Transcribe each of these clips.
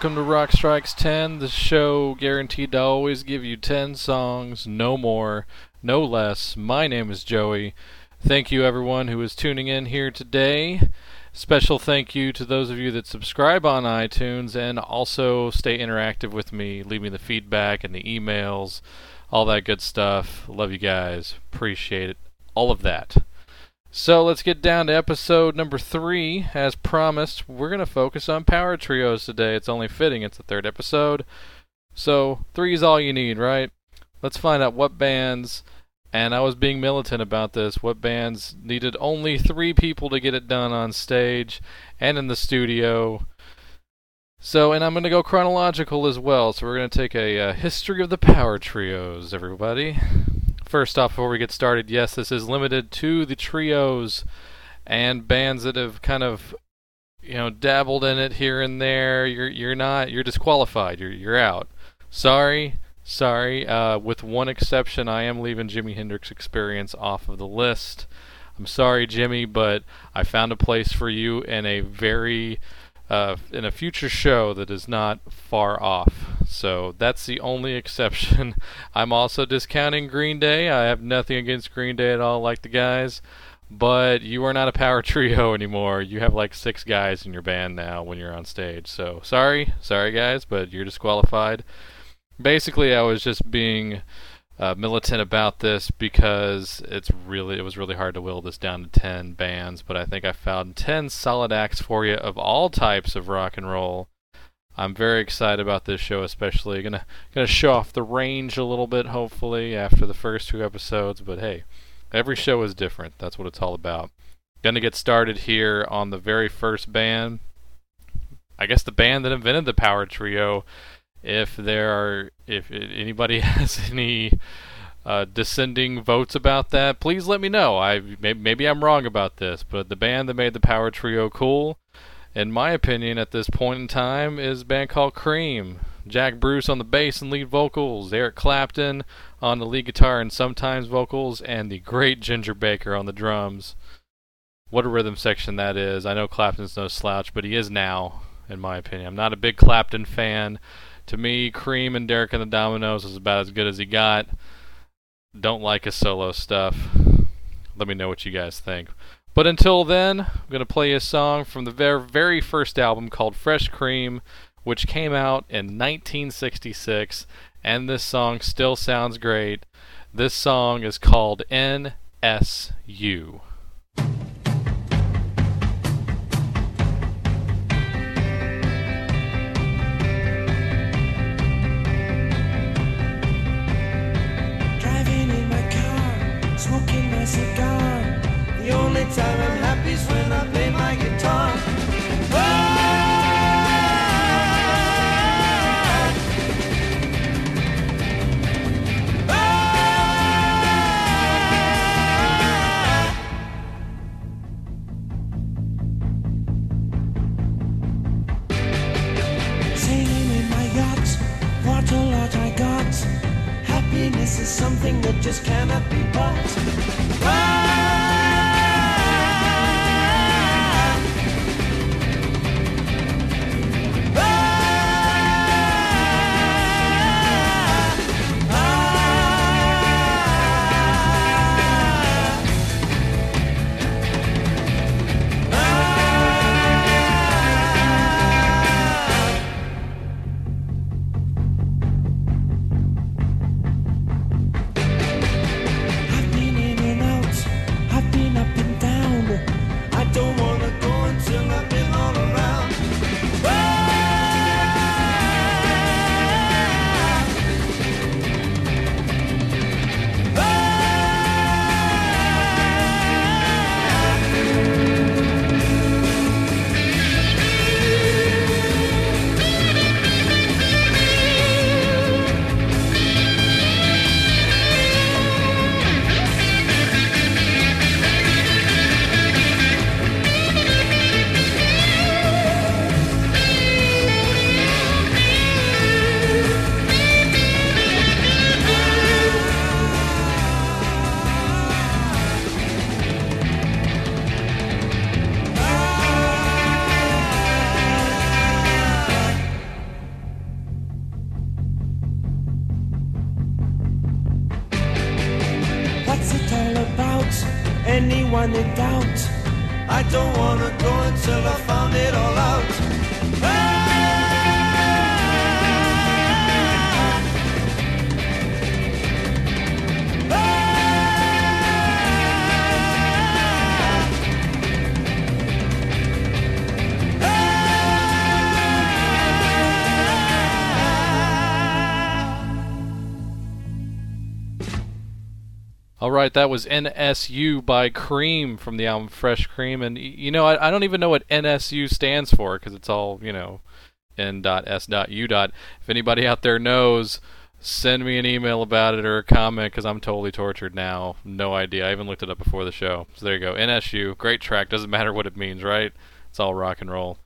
welcome to Rock Strikes 10, the show guaranteed to always give you 10 songs, no more, no less. My name is Joey. Thank you, everyone who is tuning in here today. Special thank you to those of you that subscribe on iTunes and also stay interactive with me, leave me the feedback and the emails, all that good stuff. Love you guys. Appreciate it. All of that. So let's get down to episode number three. As promised, we're going to focus on power trios today. It's only fitting, it's the third episode. So, three is all you need, right? Let's find out what bands, and I was being militant about this, what bands needed only three people to get it done on stage and in the studio. So, and I'm going to go chronological as well. So, we're going to take a uh, history of the power trios, everybody. First off, before we get started, yes, this is limited to the trios and bands that have kind of you know dabbled in it here and there. You're you're not you're disqualified. You're you're out. Sorry, sorry. Uh, with one exception, I am leaving Jimi Hendrix Experience off of the list. I'm sorry, Jimi, but I found a place for you in a very uh, in a future show that is not far off. So that's the only exception. I'm also discounting Green Day. I have nothing against Green Day at all, like the guys. But you are not a power trio anymore. You have like six guys in your band now when you're on stage. So sorry, sorry guys, but you're disqualified. Basically, I was just being uh, militant about this because it's really it was really hard to will this down to 10 bands but i think i found 10 solid acts for you of all types of rock and roll. I'm very excited about this show especially gonna gonna show off the range a little bit hopefully after the first two episodes but hey every show is different. That's what it's all about. Gonna get started here on the very first band. I guess the band that invented the power trio if there are if anybody has any uh, dissenting votes about that, please let me know. I maybe I'm wrong about this, but the band that made the Power Trio cool, in my opinion, at this point in time, is a band called Cream. Jack Bruce on the bass and lead vocals, Eric Clapton on the lead guitar and sometimes vocals, and the great Ginger Baker on the drums. What a rhythm section that is. I know Clapton's no slouch, but he is now, in my opinion. I'm not a big Clapton fan. To me, Cream and Derek and the Dominos is about as good as he got. Don't like his solo stuff. Let me know what you guys think. But until then, I'm going to play a song from the very, very first album called Fresh Cream, which came out in 1966, and this song still sounds great. This song is called NSU. What a lot I. Happiness is something that just cannot be bought. All right, that was NSU by Cream from the album Fresh Cream, and you know I, I don't even know what NSU stands for because it's all you know N.S.U. If anybody out there knows, send me an email about it or a comment because I'm totally tortured now. No idea. I even looked it up before the show. So there you go. NSU, great track. Doesn't matter what it means, right? It's all rock and roll.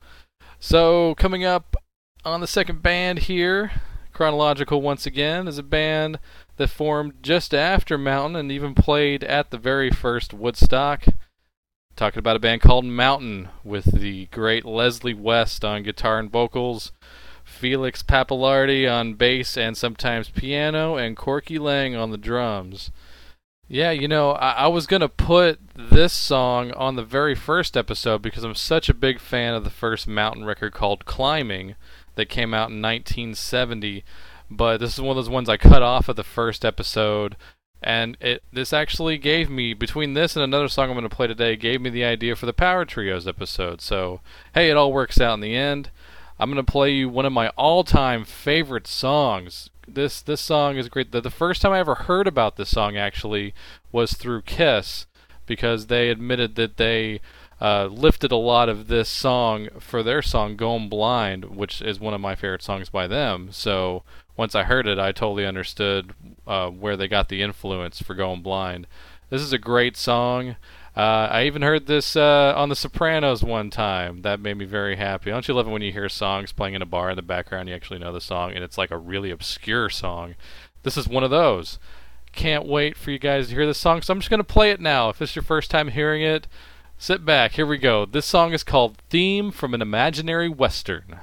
So coming up on the second band here, chronological once again, is a band that formed just after Mountain and even played at the very first Woodstock. Talking about a band called Mountain with the great Leslie West on guitar and vocals, Felix Pappalardi on bass and sometimes piano, and Corky Laing on the drums. Yeah, you know, I, I was going to put this song on the very first episode because I'm such a big fan of the first Mountain record called Climbing that came out in 1970 but this is one of those ones I cut off of the first episode, and it this actually gave me between this and another song I'm going to play today gave me the idea for the Power Trios episode. So hey, it all works out in the end. I'm going to play you one of my all-time favorite songs. This this song is great. The, the first time I ever heard about this song actually was through Kiss because they admitted that they uh, lifted a lot of this song for their song "Going Blind," which is one of my favorite songs by them. So once I heard it, I totally understood uh, where they got the influence for Going Blind. This is a great song. Uh, I even heard this uh, on The Sopranos one time. That made me very happy. Don't you love it when you hear songs playing in a bar in the background, you actually know the song, and it's like a really obscure song? This is one of those. Can't wait for you guys to hear this song, so I'm just going to play it now. If it's your first time hearing it, sit back. Here we go. This song is called Theme from an Imaginary Western.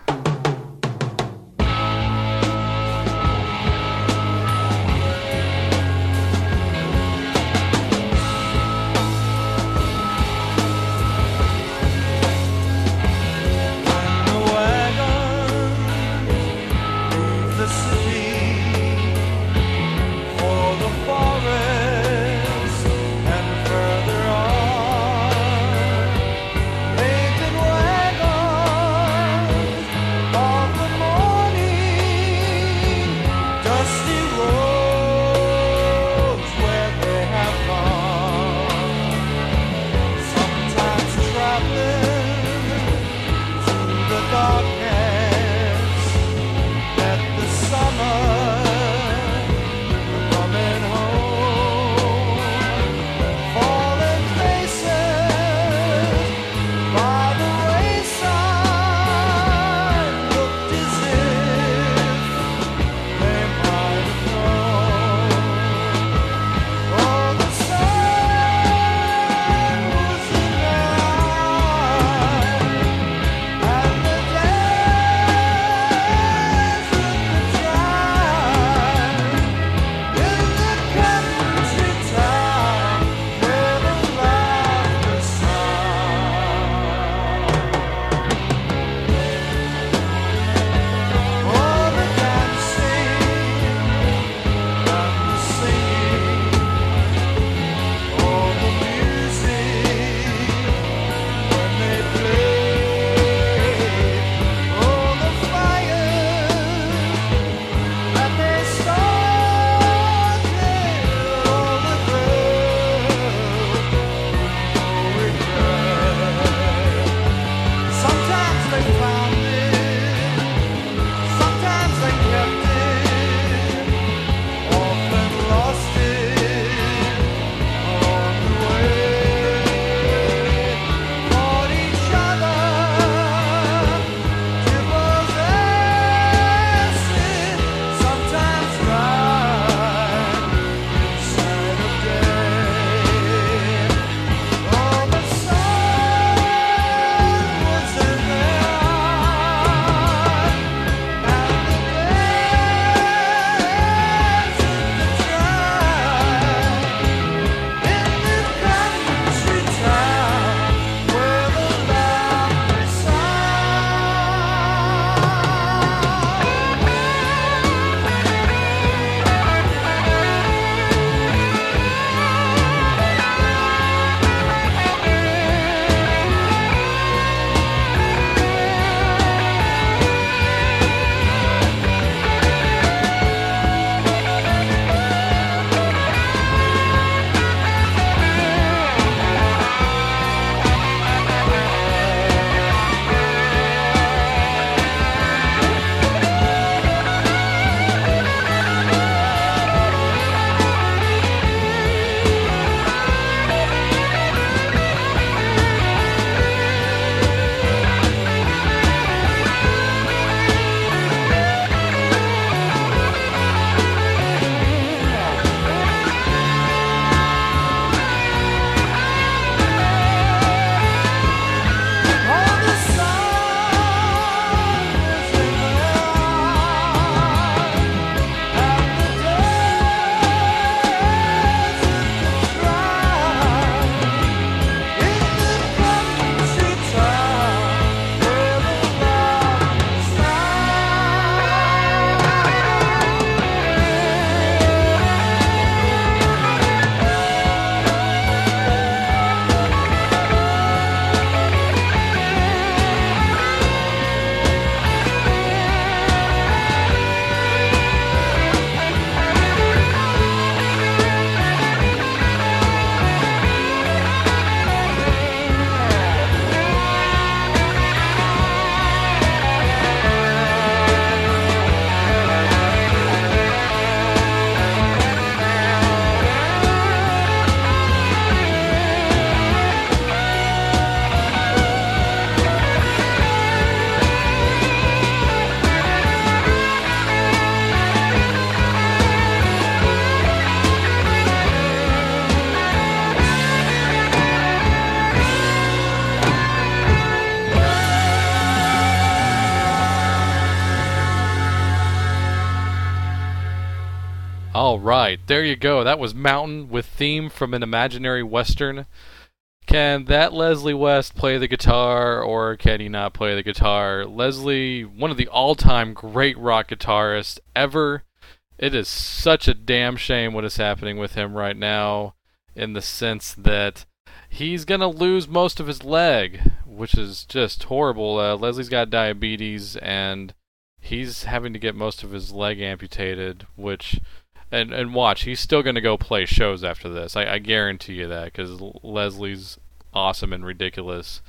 There you go. That was Mountain with theme from an imaginary western. Can that Leslie West play the guitar or can he not play the guitar? Leslie, one of the all-time great rock guitarists ever. It is such a damn shame what is happening with him right now in the sense that he's going to lose most of his leg, which is just horrible. Uh, Leslie's got diabetes and he's having to get most of his leg amputated, which and and watch, he's still going to go play shows after this. I, I guarantee you that because Leslie's awesome and ridiculous.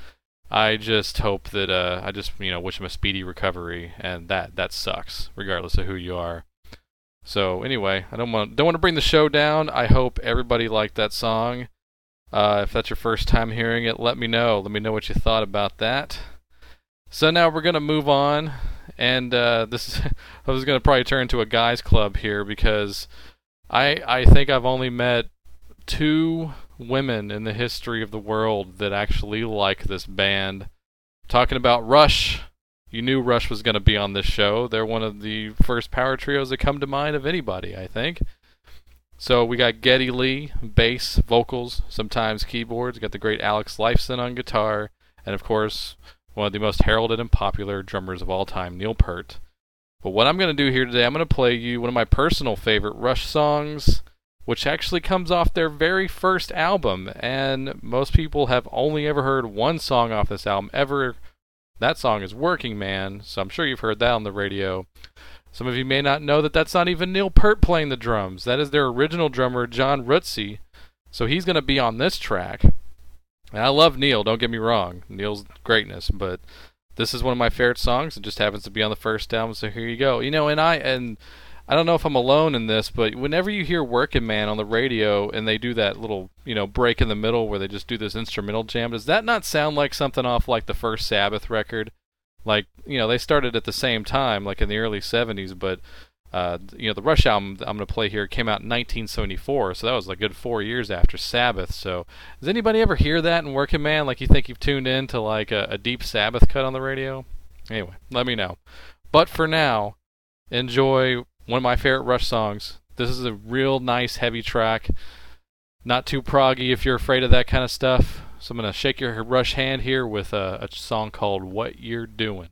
I just hope that uh, I just you know wish him a speedy recovery, and that that sucks, regardless of who you are. So anyway, I don't want don't want to bring the show down. I hope everybody liked that song. Uh, if that's your first time hearing it, let me know. Let me know what you thought about that. So now we're gonna move on and uh, this is I was going to probably turn to a guys club here because I I think I've only met two women in the history of the world that actually like this band. Talking about Rush, you knew Rush was going to be on this show. They're one of the first power trios that come to mind of anybody, I think. So we got Geddy Lee, bass, vocals, sometimes keyboards. Got the great Alex Lifeson on guitar, and of course one of the most heralded and popular drummers of all time, Neil Peart. But what I'm going to do here today, I'm going to play you one of my personal favorite Rush songs, which actually comes off their very first album. And most people have only ever heard one song off this album ever. That song is Working Man, so I'm sure you've heard that on the radio. Some of you may not know that that's not even Neil Peart playing the drums. That is their original drummer, John Rutsey. So he's going to be on this track. And I love Neil, don't get me wrong. Neil's greatness, but this is one of my favorite songs. It just happens to be on the first album, so here you go. You know, and I and I don't know if I'm alone in this, but whenever you hear Working Man on the radio and they do that little, you know, break in the middle where they just do this instrumental jam, does that not sound like something off like the first Sabbath record? Like, you know, they started at the same time, like in the early 70s, but uh, you know, the Rush album I'm going to play here came out in 1974, so that was a good four years after Sabbath. So, does anybody ever hear that in Working Man? Like, you think you've tuned in to like a, a deep Sabbath cut on the radio? Anyway, let me know. But for now, enjoy one of my favorite Rush songs. This is a real nice, heavy track. Not too proggy if you're afraid of that kind of stuff. So I'm going to shake your Rush hand here with a, a song called What You're Doing.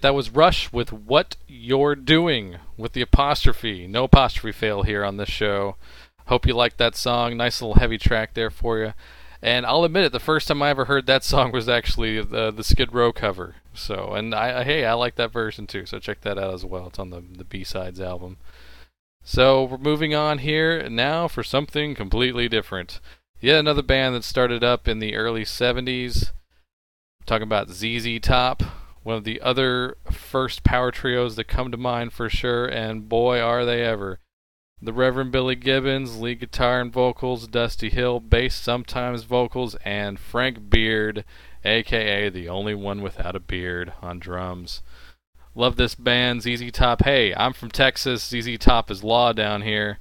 Right, that was Rush with What You're Doing with the apostrophe. No apostrophe fail here on this show. Hope you liked that song. Nice little heavy track there for you. And I'll admit it, the first time I ever heard that song was actually the uh, the Skid Row cover. So, and I hey, I like that version too. So check that out as well. It's on the the B sides album. So we're moving on here now for something completely different. Yet another band that started up in the early 70s. I'm talking about ZZ Top, one of the other first power trios that come to mind for sure, and boy are they ever. The Reverend Billy Gibbons, lead guitar and vocals, Dusty Hill, bass, sometimes vocals, and Frank Beard, aka the only one without a beard, on drums. Love this band, ZZ Top. Hey, I'm from Texas. ZZ Top is law down here.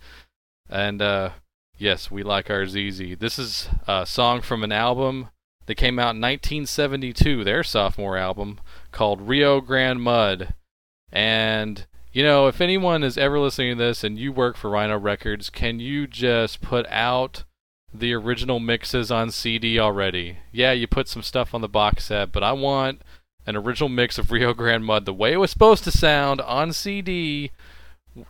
And, uh, yes, we like our ZZ. This is a song from an album that came out in 1972, their sophomore album, called Rio Grande Mud. And you know, if anyone is ever listening to this and you work for Rhino Records, can you just put out the original mixes on CD already? Yeah, you put some stuff on the box set, but I want an original mix of Rio Grande Mud the way it was supposed to sound on CD,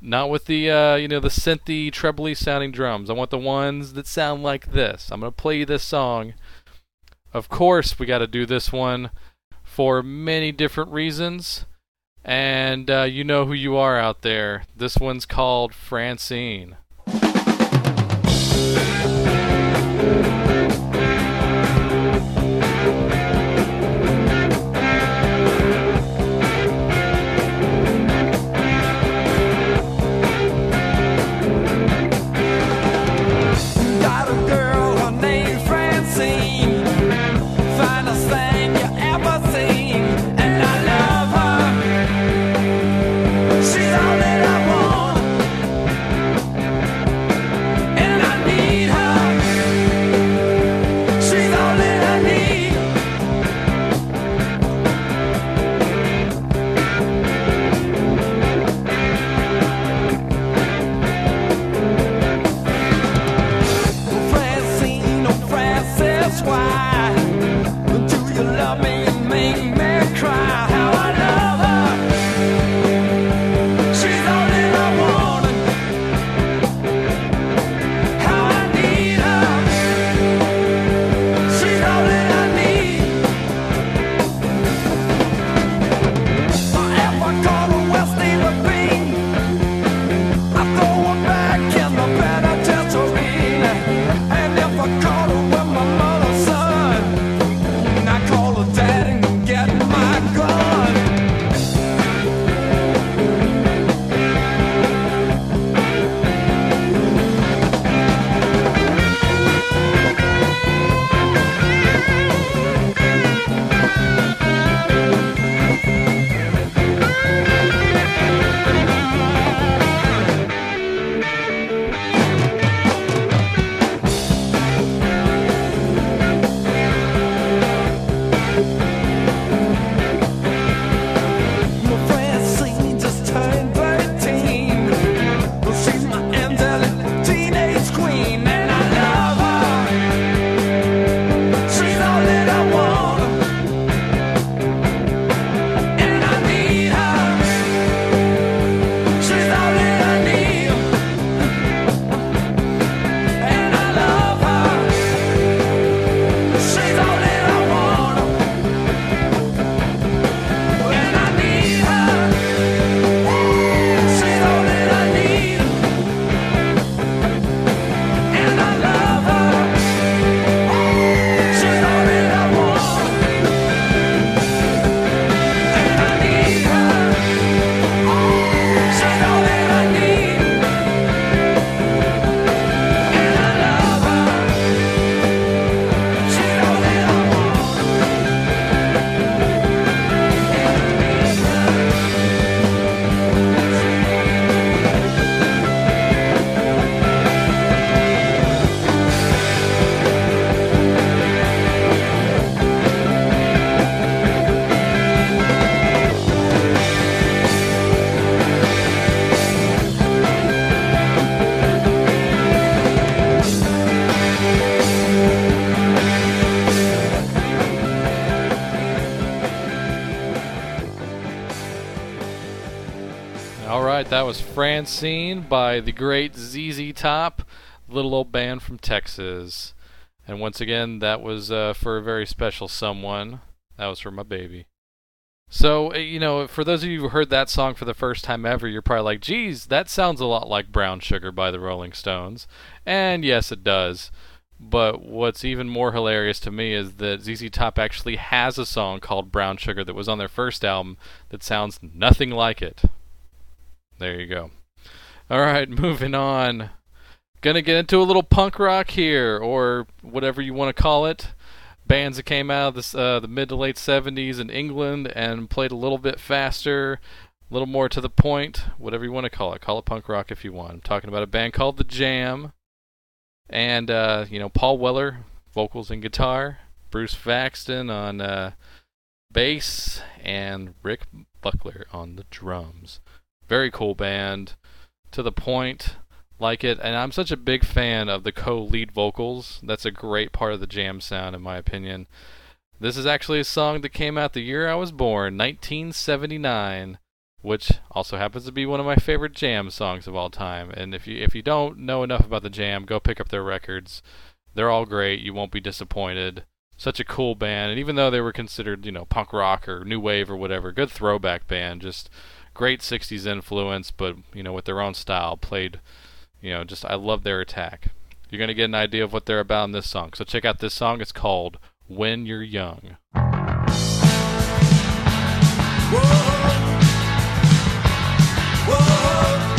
not with the uh, you know the synthy, trebly sounding drums. I want the ones that sound like this. I'm gonna play you this song. Of course, we got to do this one for many different reasons. And uh, you know who you are out there. This one's called Francine. why. Was Francine by the great ZZ Top, little old band from Texas. And once again, that was uh, for a very special someone. That was for my baby. So, uh, you know, for those of you who heard that song for the first time ever, you're probably like, geez, that sounds a lot like Brown Sugar by the Rolling Stones. And yes, it does. But what's even more hilarious to me is that ZZ Top actually has a song called Brown Sugar that was on their first album that sounds nothing like it. There you go. All right, moving on. Gonna get into a little punk rock here, or whatever you want to call it bands that came out of this, uh, the mid to late 70s in England and played a little bit faster, a little more to the point, whatever you want to call it. Call it punk rock if you want. I'm talking about a band called The Jam. And, uh, you know, Paul Weller, vocals and guitar, Bruce Foxton on uh, bass, and Rick Buckler on the drums. Very cool band. To the point like it, and I'm such a big fan of the co-lead vocals. That's a great part of the jam sound, in my opinion. This is actually a song that came out the year I was born, 1979, which also happens to be one of my favorite jam songs of all time. And if you if you don't know enough about the jam, go pick up their records. They're all great. You won't be disappointed. Such a cool band, and even though they were considered, you know, punk rock or new wave or whatever, good throwback band. Just great 60s influence, but you know, with their own style, played you know, just I love their attack. You're to get an idea of what they're about in this song. So check out this song. It's called When You're Young. Whoa, whoa.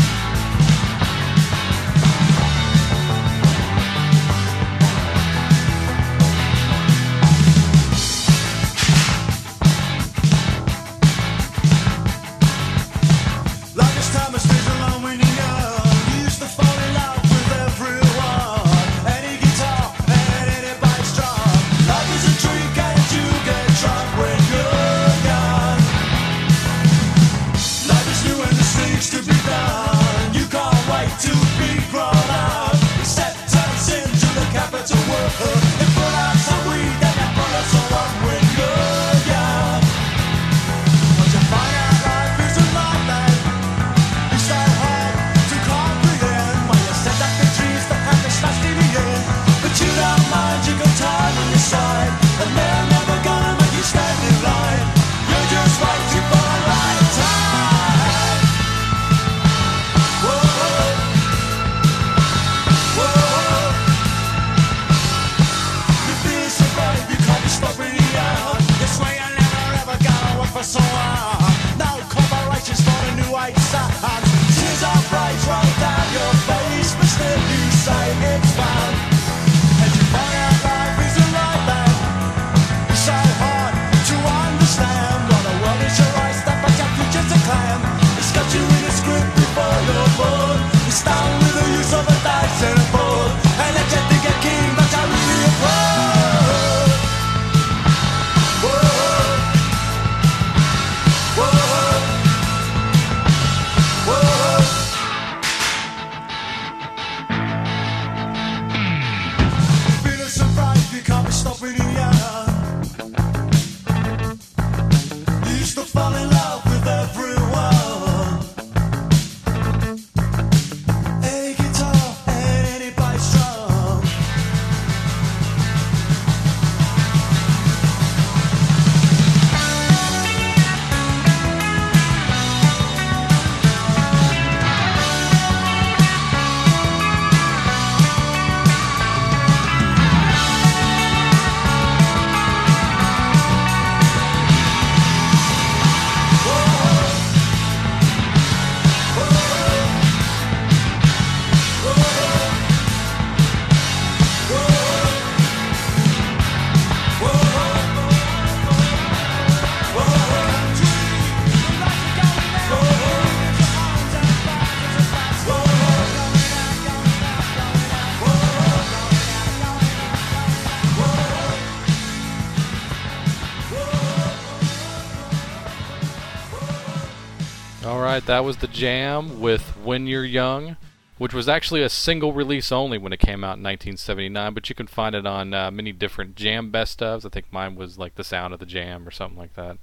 That was the Jam with When You're Young, which was actually a single release only when it came out in 1979, but you can find it on uh, many different Jam best ofs. I think mine was like The Sound of the Jam or something like that.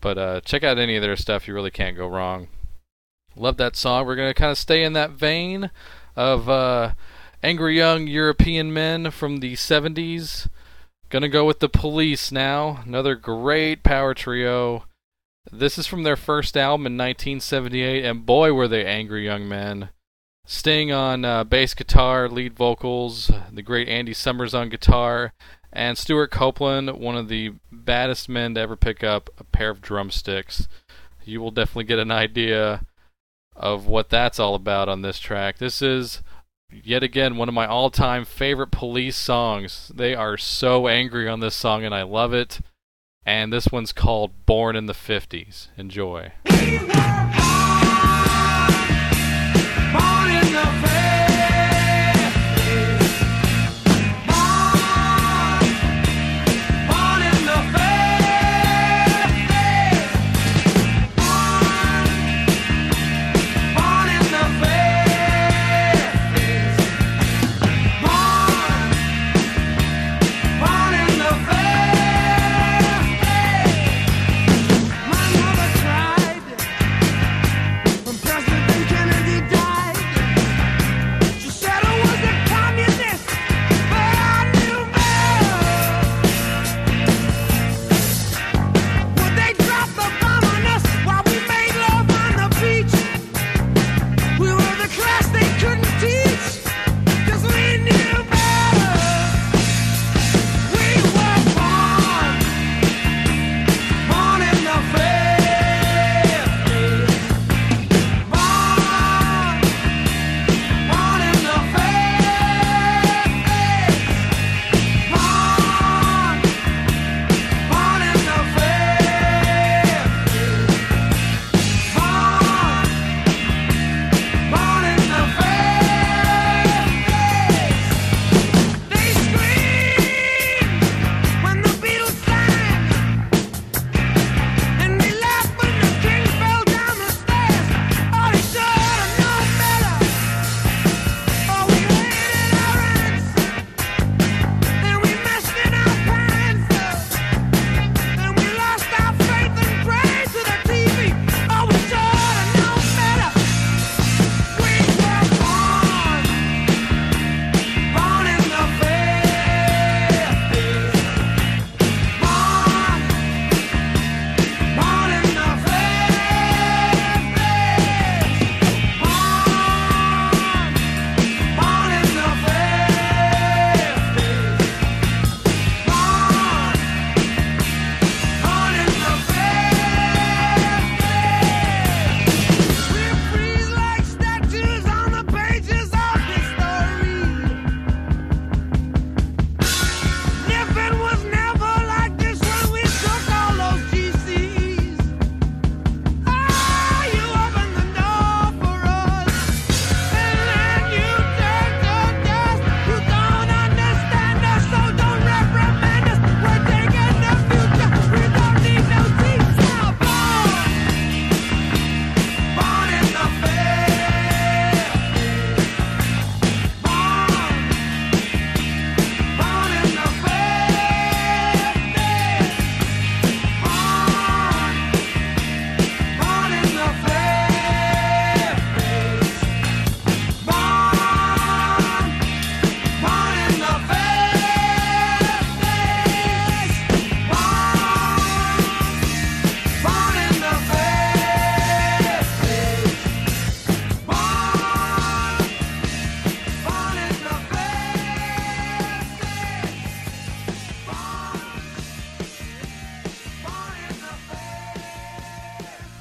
But uh, check out any of their stuff, you really can't go wrong. Love that song. We're going to kind of stay in that vein of uh, angry young European men from the 70s. Gonna go with the police now. Another great power trio. This is from their first album in 1978, and boy, were they angry young men. Sting on uh, bass guitar, lead vocals, the great Andy Summers on guitar, and Stewart Copeland, one of the baddest men to ever pick up a pair of drumsticks. You will definitely get an idea of what that's all about on this track. This is yet again one of my all-time favorite police songs. They are so angry on this song and I love it. And this one's called Born in the 50s. Enjoy.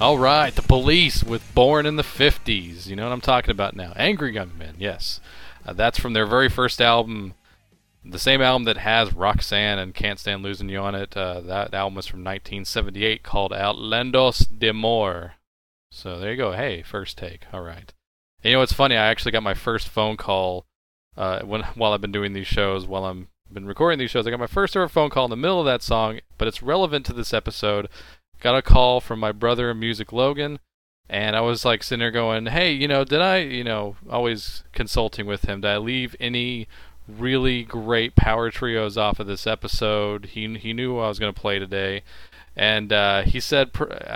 All right, the police with Born in the 50s. You know what I'm talking about now. Angry Young Men, yes. Uh, that's from their very first album, the same album that has Roxanne and Can't Stand Losing You on it. Uh, that album was from 1978 called Outlandos d'Amour. So there you go. Hey, first take. All right. And you know what's funny? I actually got my first phone call uh, when while I've been doing these shows, while I'm been recording these shows. I got my first ever phone call in the middle of that song, but it's relevant to this episode got a call from my brother in music Logan and I was like sitting there going, "Hey, you know, did I, you know, always consulting with him, did I leave any really great power trios off of this episode?" He he knew I was going to play today. And uh, he said,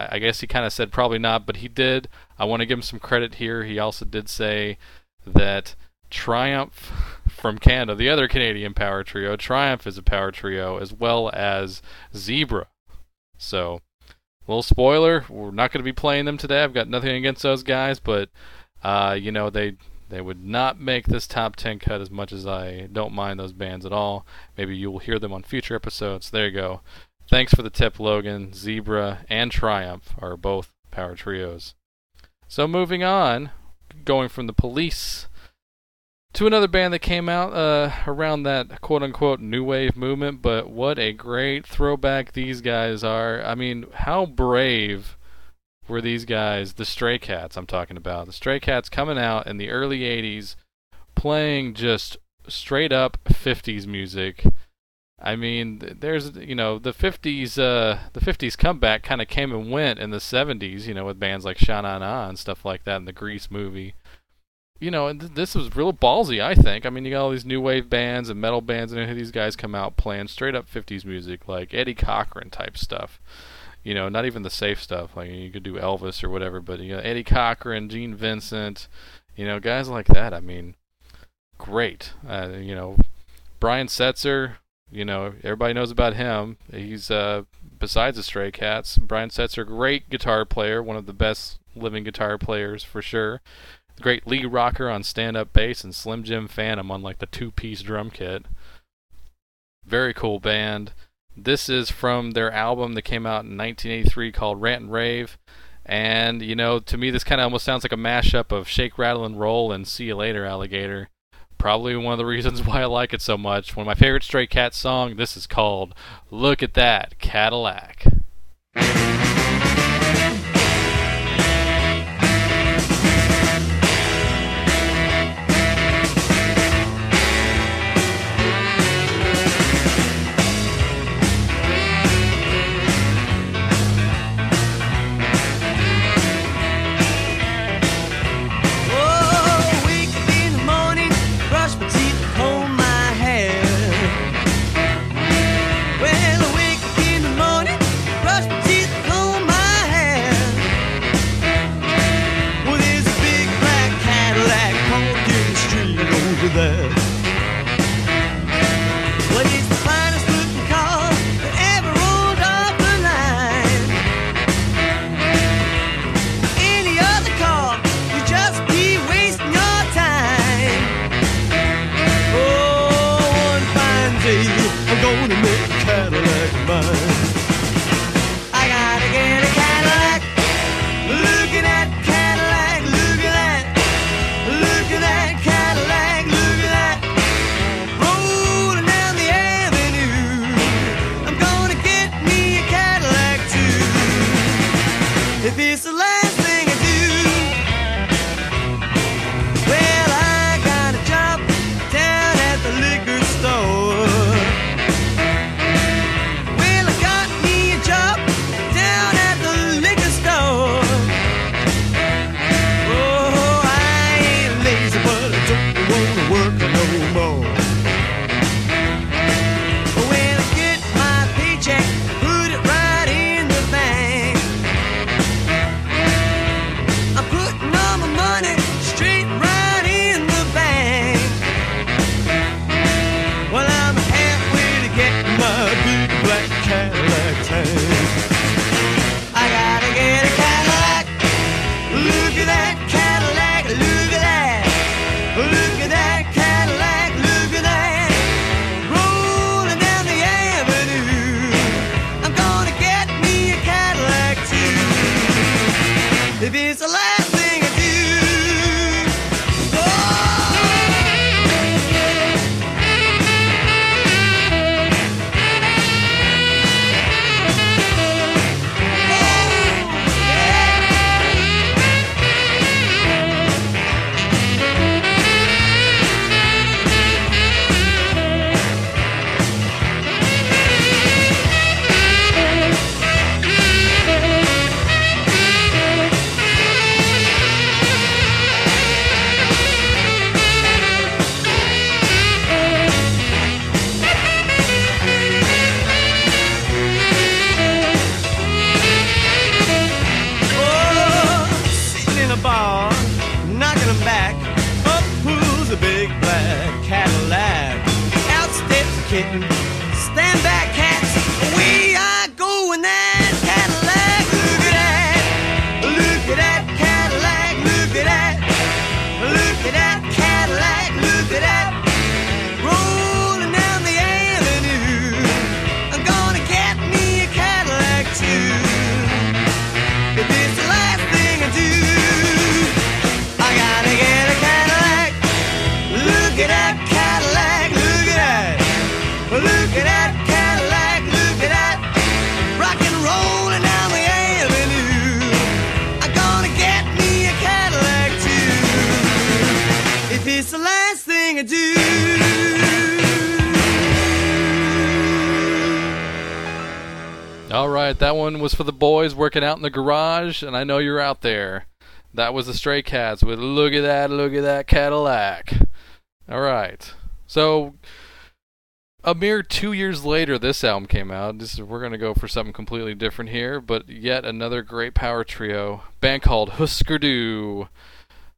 I guess he kind of said probably not, but he did. I want to give him some credit here. He also did say that Triumph from Canada, the other Canadian power trio, Triumph is a power trio, as well as Zebra. So, little spoiler, we're not going to be playing them today. I've got nothing against those guys, but uh, you know they they would not make this top 10 cut as much as I don't mind those bands at all. Maybe you will hear them on future episodes. There you go. Thanks for the tip, Logan. Zebra and Triumph are both power trios. So moving on, going from the police to another band that came out uh, around that quote unquote new wave movement, but what a great throwback these guys are. I mean, how brave were these guys, the Stray Cats I'm talking about. The Stray Cats coming out in the early 80s playing just straight up 50s music. I mean, there's you know the 50s uh, the 50s comeback kind of came and went in the 70s, you know, with bands like Sha Na Na and stuff like that in the Grease movie. You know, and th- this was real ballsy, I think. I mean, you got all these new wave bands and metal bands, and these guys come out playing straight up 50s music, like Eddie Cochran type stuff you know, not even the safe stuff. Like you could do Elvis or whatever, but you know, Eddie Cochran, Gene Vincent, you know, guys like that. I mean, great. Uh, you know, Brian Setzer. You know, everybody knows about him. He's uh, besides the Stray Cats, Brian Setzer, great guitar player, one of the best living guitar players for sure. Great Lee Rocker on stand-up bass, and Slim Jim Phantom on like the two-piece drum kit. Very cool band. This is from their album that came out in 1983 called Rant and Rave. And, you know, to me, this kind of almost sounds like a mashup of Shake, Rattle, and Roll and See You Later, Alligator. Probably one of the reasons why I like it so much. One of my favorite Stray Cats song, this is called Look at That Cadillac. All right, that one was for the boys working out in the garage, and I know you're out there. That was the Stray Cats with "Look at that, look at that Cadillac." All right, so a mere two years later, this album came out. This is, we're gonna go for something completely different here, but yet another great power trio band called Husker Du.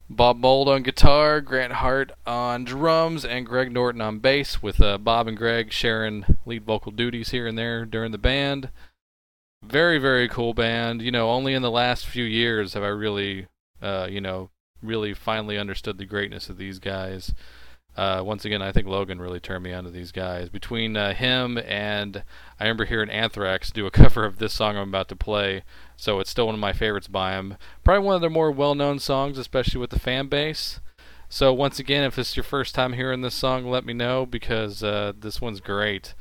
Bob Mould on guitar, Grant Hart on drums, and Greg Norton on bass, with uh, Bob and Greg sharing lead vocal duties here and there during the band. Very, very cool band. You know, only in the last few years have I really, uh, you know, really finally understood the greatness of these guys. Uh, once again, I think Logan really turned me onto these guys. Between uh, him and I remember hearing Anthrax do a cover of this song I'm about to play, so it's still one of my favorites by him. Probably one of their more well-known songs, especially with the fan base. So once again, if it's your first time hearing this song, let me know because uh, this one's great.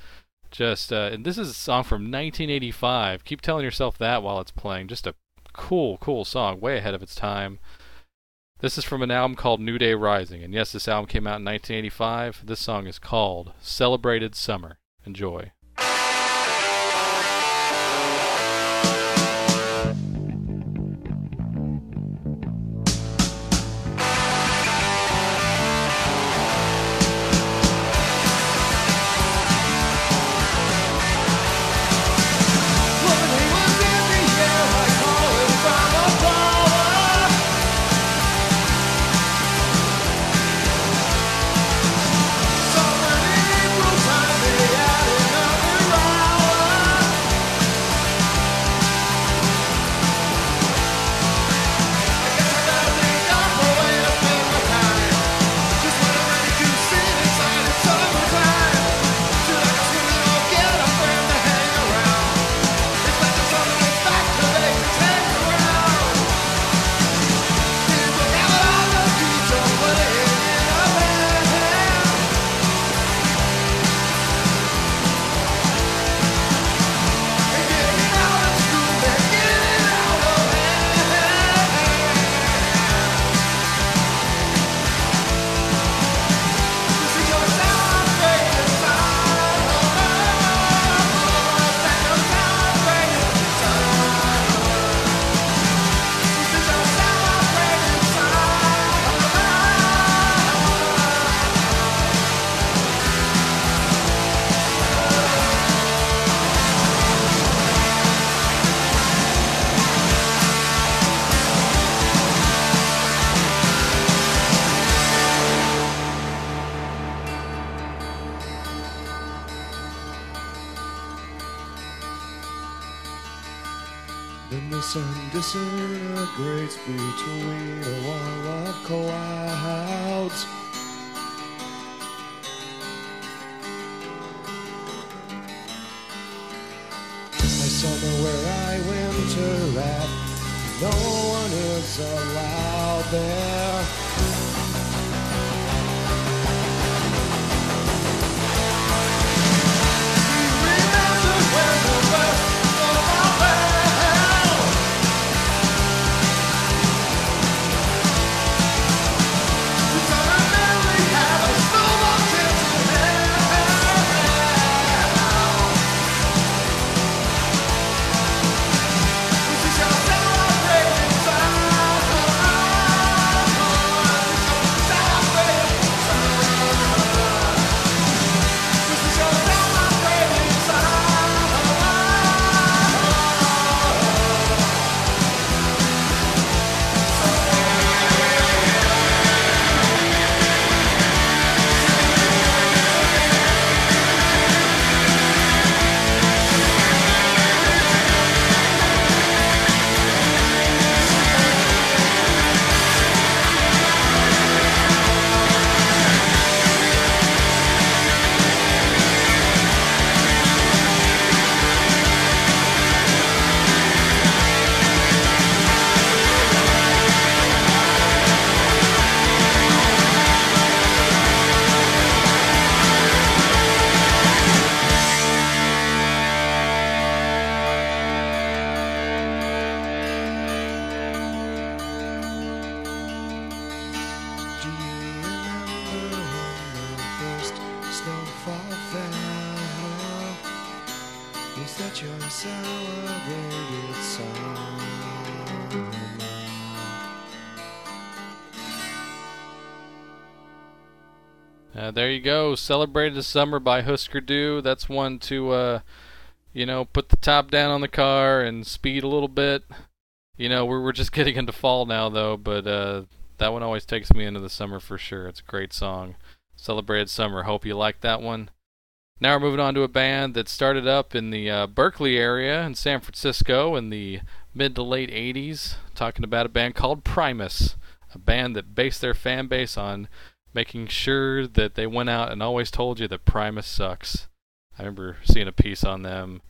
Just uh, and this is a song from 1985. Keep telling yourself that while it's playing. Just a cool, cool song, way ahead of its time. This is from an album called New Day Rising, and yes, this album came out in 1985. This song is called Celebrated Summer. Enjoy. Celebrated the Summer by Husker Du. That's one to, uh, you know, put the top down on the car and speed a little bit. You know, we're, we're just getting into fall now, though, but uh, that one always takes me into the summer for sure. It's a great song. Celebrated Summer. Hope you like that one. Now we're moving on to a band that started up in the uh, Berkeley area in San Francisco in the mid to late 80s. Talking about a band called Primus, a band that based their fan base on making sure that they went out and always told you that Primus sucks. I remember seeing a piece on them.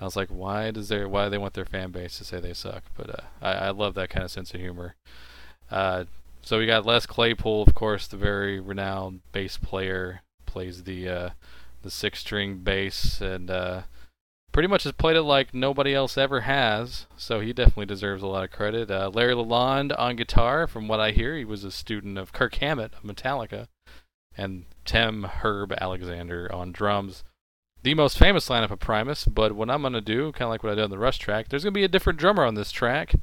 I was like, why does their why do they want their fan base to say they suck? But uh, I, I love that kind of sense of humor. Uh, so we got Les Claypool, of course, the very renowned bass player, plays the uh, the six string bass and uh, pretty much has played it like nobody else ever has. So he definitely deserves a lot of credit. Uh, Larry Lalonde on guitar, from what I hear, he was a student of Kirk Hammett of Metallica, and Tim Herb Alexander on drums. The most famous lineup of Primus, but what I'm going to do, kind of like what I did on the Rush track, there's going to be a different drummer on this track.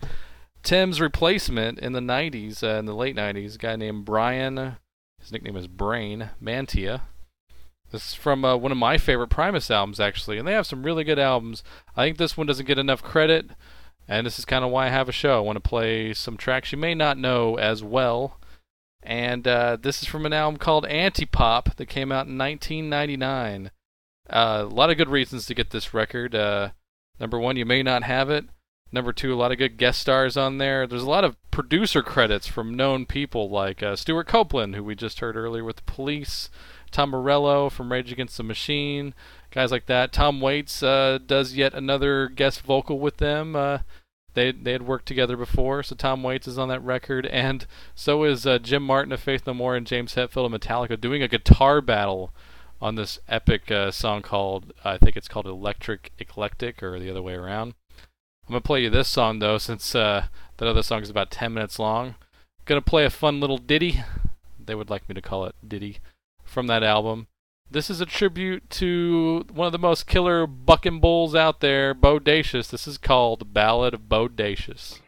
Tim's replacement in the 90s, uh, in the late 90s, a guy named Brian, his nickname is Brain, Mantia. This is from uh, one of my favorite Primus albums, actually, and they have some really good albums. I think this one doesn't get enough credit, and this is kind of why I have a show. I want to play some tracks you may not know as well. And uh, this is from an album called Antipop that came out in 1999. Uh, a lot of good reasons to get this record. Uh, number one, you may not have it. Number two, a lot of good guest stars on there. There's a lot of producer credits from known people like uh, Stewart Copeland, who we just heard earlier with the Police, Tom Morello from Rage Against the Machine, guys like that. Tom Waits uh, does yet another guest vocal with them. Uh, they they had worked together before, so Tom Waits is on that record, and so is uh, Jim Martin of Faith No More and James Hetfield of Metallica doing a guitar battle on this epic uh, song called I think it's called Electric Eclectic or the other way around. I'm gonna play you this song though, since uh, that other song is about 10 minutes long. Gonna play a fun little ditty. They would like me to call it ditty from that album. This is a tribute to one of the most killer bucking bulls out there, Bodacious. This is called Ballad of Bodacious.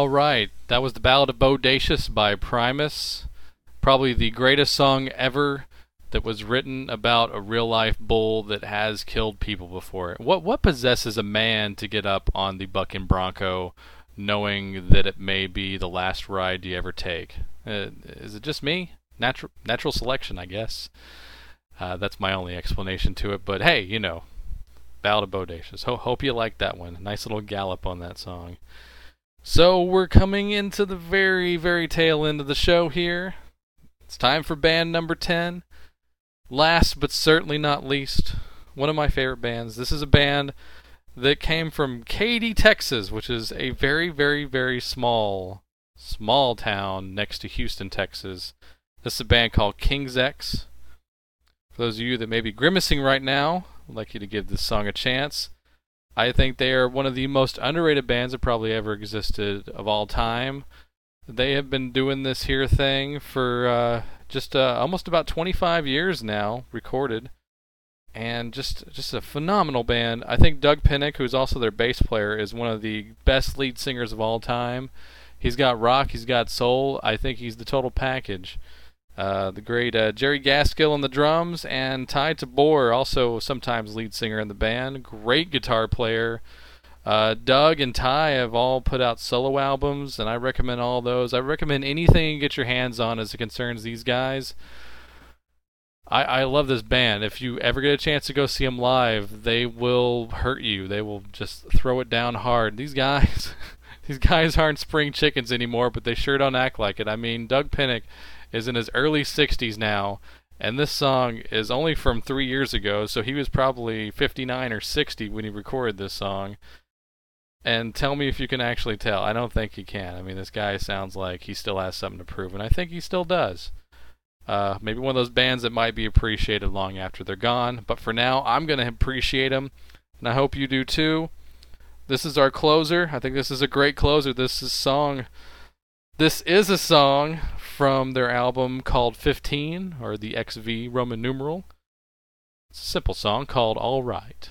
All right, that was the Ballad of Bodacious by Primus. Probably the greatest song ever that was written about a real life bull that has killed people before. What what possesses a man to get up on the bucking bronco knowing that it may be the last ride you ever take? Uh, is it just me? Natural natural selection, I guess. Uh, that's my only explanation to it. But hey, you know, Ballad of Bodacious. Ho- hope you like that one. Nice little gallop on that song. So we're coming into the very, very tail end of the show here. It's time for band number 10. Last but certainly not least, one of my favorite bands. This is a band that came from Katy, Texas, which is a very, very, very small, small town next to Houston, Texas. This is a band called King's X. For those of you that may be grimacing right now, I'd like you to give this song a chance. I think they are one of the most underrated bands that probably ever existed of all time. They have been doing this here thing for uh, just uh, almost about 25 years now, recorded, and just just a phenomenal band. I think Doug Pinnick, who's also their bass player, is one of the best lead singers of all time. He's got rock, he's got soul. I think he's the total package. Uh, the great uh, Jerry Gaskill on the drums, and Ty Tabor, also sometimes lead singer in the band. Great guitar player. Uh, Doug and Ty have all put out solo albums, and I recommend all those. I recommend anything you get your hands on as it concerns these guys. I, I love this band. If you ever get a chance to go see them live, they will hurt you. They will just throw it down hard. These guys, these guys aren't spring chickens anymore, but they sure don't act like it. I mean, Doug Pinnick is in his early 60s now, and this song is only from three years ago, so he was probably 59 or 60 when he recorded this song. And tell me if you can actually tell. I don't think he can. I mean, this guy sounds like he still has something to prove, and I think he still does. Uh, maybe one of those bands that might be appreciated long after they're gone, but for now, I'm going to appreciate them, and I hope you do too. This is our closer. I think this is a great closer. This is song. This is a song from their album called 15, or the XV Roman numeral. It's a simple song called All Right.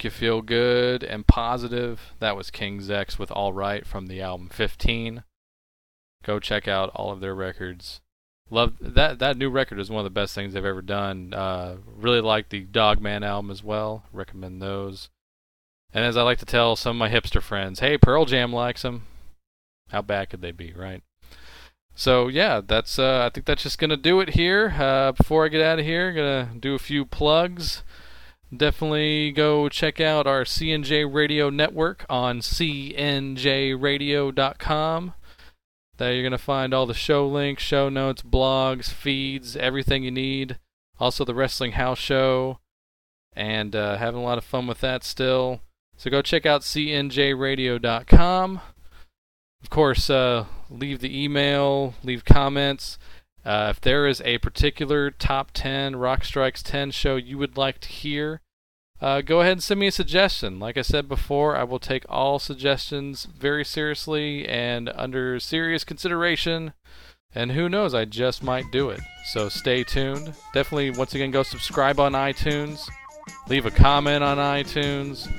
Make you feel good and positive, that was King's X with All Right from the album 15. Go check out all of their records. Love that that new record is one of the best things they've ever done. Uh, really like the Dogman album as well. Recommend those. And as I like to tell some of my hipster friends, hey, Pearl Jam likes them. How bad could they be, right? So yeah, that's uh, I think that's just gonna do it here. Uh, before I get out of here, gonna do a few plugs. Definitely go check out our CNJ Radio network on cnjradio.com. There you're gonna find all the show links, show notes, blogs, feeds, everything you need. Also the Wrestling House Show, and uh, having a lot of fun with that still. So go check out cnjradio.com. Of course, uh, leave the email, leave comments. Uh, if there is a particular top 10 Rock Strikes 10 show you would like to hear, uh, go ahead and send me a suggestion. Like I said before, I will take all suggestions very seriously and under serious consideration. And who knows, I just might do it. So stay tuned. Definitely, once again, go subscribe on iTunes. Leave a comment on iTunes.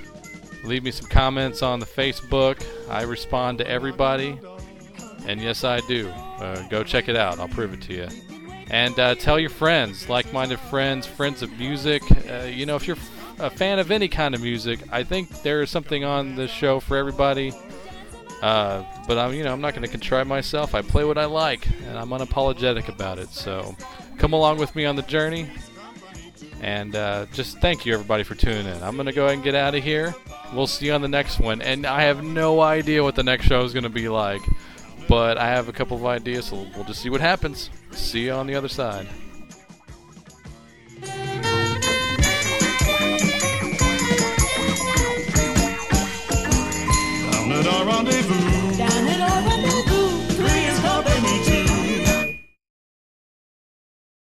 Leave me some comments on the Facebook. I respond to everybody. And yes, I do. Uh, go check it out. I'll prove it to you. And uh, tell your friends, like minded friends, friends of music. Uh, you know, if you're a fan of any kind of music, I think there is something on this show for everybody. Uh, but I'm, you know, I'm not going to contrive myself. I play what I like, and I'm unapologetic about it. So, come along with me on the journey. And uh, just thank you, everybody, for tuning in. I'm going to go ahead and get out of here. We'll see you on the next one. And I have no idea what the next show is going to be like, but I have a couple of ideas, so we'll just see what happens. See you on the other side. rendezvous.